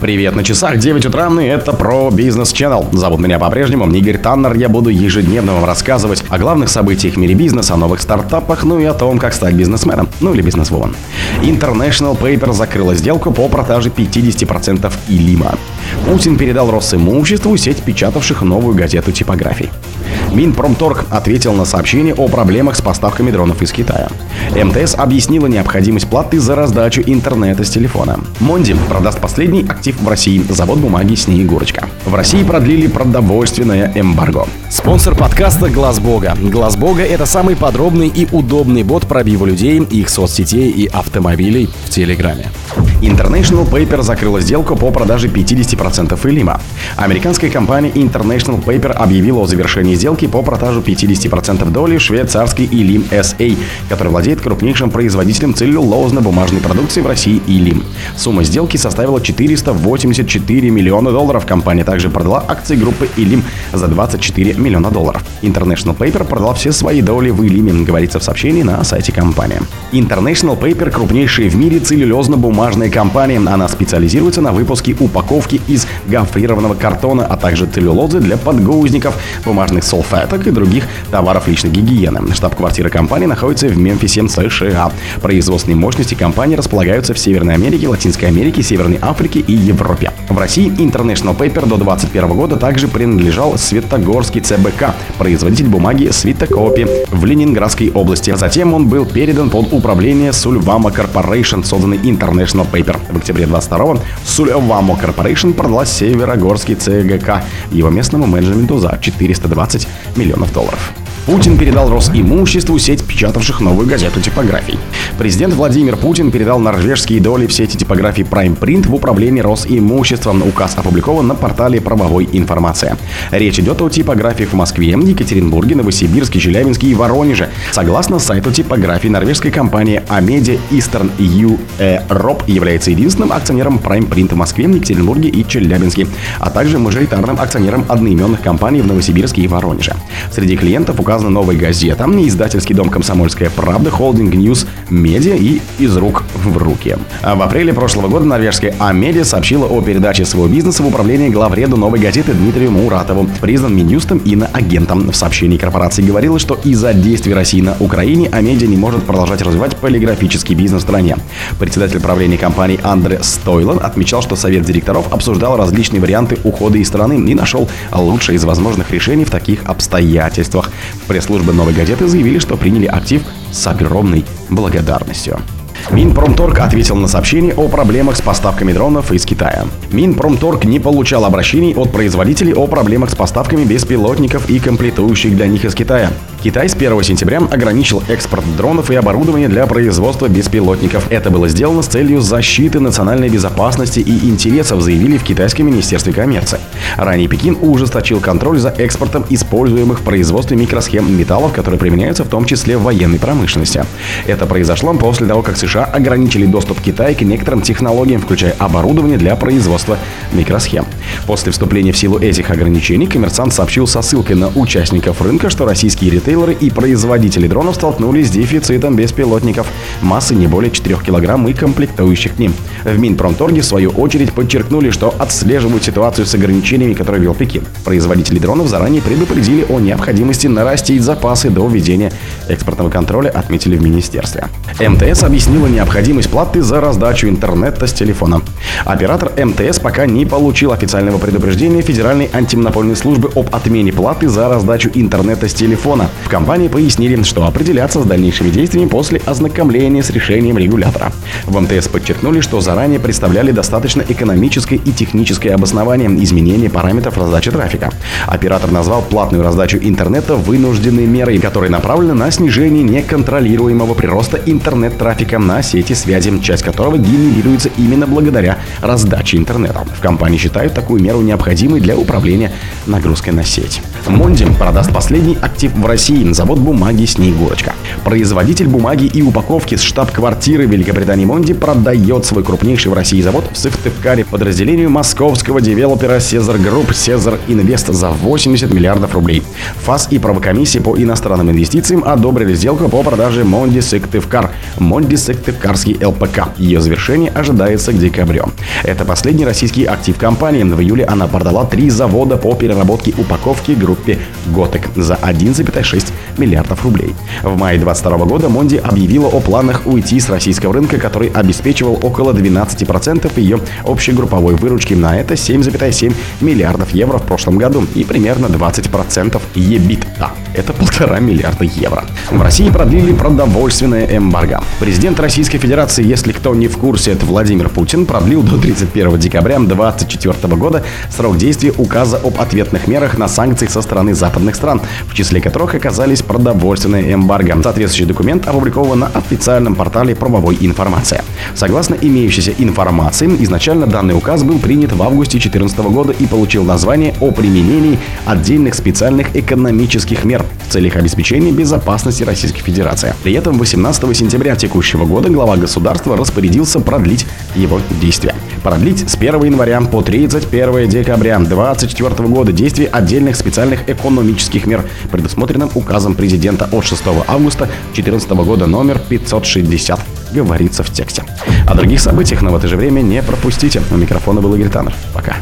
Привет на часах, 9 утра, и это про бизнес Channel. Зовут меня по-прежнему Игорь Таннер. Я буду ежедневно вам рассказывать о главных событиях в мире бизнеса, о новых стартапах, ну и о том, как стать бизнесменом, ну или бизнесвумен. International Paper закрыла сделку по продаже 50% Илима. Путин передал Росимуществу сеть печатавших новую газету типографий. Минпромторг ответил на сообщение о проблемах с поставками дронов из Китая. МТС объяснила необходимость платы за раздачу интернета с телефона. Монди продаст последний актив в России – завод бумаги «Снегурочка». В России продлили продовольственное эмбарго. Спонсор подкаста «Глаз Бога». «Глаз Бога» — это самый подробный и удобный бот пробива людей, их соцсетей и автомобилей в Телеграме. International Paper закрыла сделку по продаже 50% Илима. Американская компания International Paper объявила о завершении сделки по продажу 50% доли швейцарской Илим SA, который владеет крупнейшим производителем целлюлозно-бумажной продукции в России Илим. Сумма сделки составила 484 миллиона долларов. Компания также продала акции группы Илим за 24 миллиона долларов. International Paper продала все свои доли в Илиме, говорится в сообщении на сайте компании. International Paper – крупнейшая в мире целлюлозно-бумажная Крупная компания, она специализируется на выпуске упаковки из гофрированного картона, а также целлюлозы для подгузников, бумажных салфеток и других товаров личной гигиены. Штаб-квартира компании находится в Мемфисе, США. Производственные мощности компании располагаются в Северной Америке, Латинской Америке, Северной Африке и Европе. В России International Paper до 2021 года также принадлежал Светогорский ЦБК, производитель бумаги Светокопи в Ленинградской области. Затем он был передан под управление Сульвама Corporation, созданный International Paper Paper. В октябре 22-го Сулевамо Corporation продала Северогорский ЦГК его местному менеджменту за 420 миллионов долларов. Путин передал Росимуществу сеть печатавших новую газету типографий. Президент Владимир Путин передал норвежские доли в сети типографий Prime Print в управление Росимуществом. Указ опубликован на портале правовой информации. Речь идет о типографиях в Москве, Екатеринбурге, Новосибирске, Челябинске и Воронеже. Согласно сайту типографии, норвежская компания Amedia Eastern Europe является единственным акционером Prime Print в Москве, Екатеринбурге и Челябинске, а также мажоритарным акционером одноименных компаний в Новосибирске и Воронеже. Среди клиентов указан указана новая газета, издательский дом «Комсомольская правда», холдинг «News Media» и «Из рук в руки». А в апреле прошлого года норвежская Amedia сообщила о передаче своего бизнеса в управление главреду новой газеты Дмитрию Муратову, признан Минюстом и иноагентом. В сообщении корпорации говорилось, что из-за действий России на Украине Amedia не может продолжать развивать полиграфический бизнес в стране. Председатель правления компании Андре Стойлан отмечал, что совет директоров обсуждал различные варианты ухода из страны и нашел лучшее из возможных решений в таких обстоятельствах пресс-службы «Новой газеты» заявили, что приняли актив с огромной благодарностью. Минпромторг ответил на сообщение о проблемах с поставками дронов из Китая. Минпромторг не получал обращений от производителей о проблемах с поставками беспилотников и комплектующих для них из Китая. Китай с 1 сентября ограничил экспорт дронов и оборудования для производства беспилотников. Это было сделано с целью защиты национальной безопасности и интересов, заявили в Китайском министерстве коммерции. Ранее Пекин ужесточил контроль за экспортом используемых в производстве микросхем металлов, которые применяются в том числе в военной промышленности. Это произошло после того, как США ограничили доступ Китая к некоторым технологиям, включая оборудование для производства микросхем. После вступления в силу этих ограничений коммерсант сообщил со ссылкой на участников рынка, что российские ритейлеры и производители дронов столкнулись с дефицитом беспилотников массы не более 4 кг и комплектующих к ним. В Минпромторге, в свою очередь, подчеркнули, что отслеживают ситуацию с ограничениями, которые ввел Пекин. Производители дронов заранее предупредили о необходимости нарастить запасы до введения экспортного контроля, отметили в министерстве. МТС объяснила необходимость платы за раздачу интернета с телефона. Оператор МТС пока не получил официального предупреждения Федеральной антимонопольной службы об отмене платы за раздачу интернета с телефона. В компании пояснили, что определяться с дальнейшими действиями после ознакомления с решением регулятора. В МТС подчеркнули, что заранее представляли достаточно экономическое и техническое обоснование изменения параметров раздачи трафика. Оператор назвал платную раздачу интернета вынужденной мерой, которая направлена на снижение неконтролируемого прироста интернет-трафика на сети связи, часть которого генерируется именно благодаря раздаче интернета. В компании считают такую меру необходимой для управления нагрузкой на сеть. Монди продаст последний актив в России – завод бумаги «Снегурочка». Производитель бумаги и упаковки с штаб-квартиры Великобритании Mondi продает свой крупнейший в России завод в Сыктывкаре подразделению московского девелопера Сезар Групп Сезар Инвест за 80 миллиардов рублей. ФАС и правокомиссия по иностранным инвестициям одобрили сделку по продаже Mondi Сыктывкар, Mondi Сыктывкарский ЛПК. Ее завершение ожидается к декабрю. Это последний российский актив компании. В июле она продала три завода по переработке упаковки группе Готек за 1,6 миллиардов рублей. В мае 2022 года Монди объявила о планах уйти с российского рынка, который обеспечивал около 12% ее общей групповой выручки. На это 7,7 миллиардов евро в прошлом году и примерно 20% EBITDA. Это полтора миллиарда евро. В России продлили продовольственное эмбарго. Президент Российской Федерации, если кто не в курсе, это Владимир Путин, продлил до 31 декабря 2024 года срок действия указа об ответных мерах на санкции со стороны западных стран, в числе которых оказались продовольственное эмбарго. Соответствующий документ опубликован на официальном портале правовой информации. Согласно имеющейся информации, изначально данный указ был принят в августе 2014 года и получил название о применении отдельных специальных экономических мер в целях обеспечения безопасности Российской Федерации. При этом 18 сентября текущего года глава государства распорядился продлить его действия. Продлить с 1 января по 31 декабря 2024 года действие отдельных специальных экономических мер, предусмотренным указом президента от 6 августа 2014 года номер 560 говорится в тексте. О других событиях, но в это же время не пропустите. У микрофона был Игорь Таннер. Пока.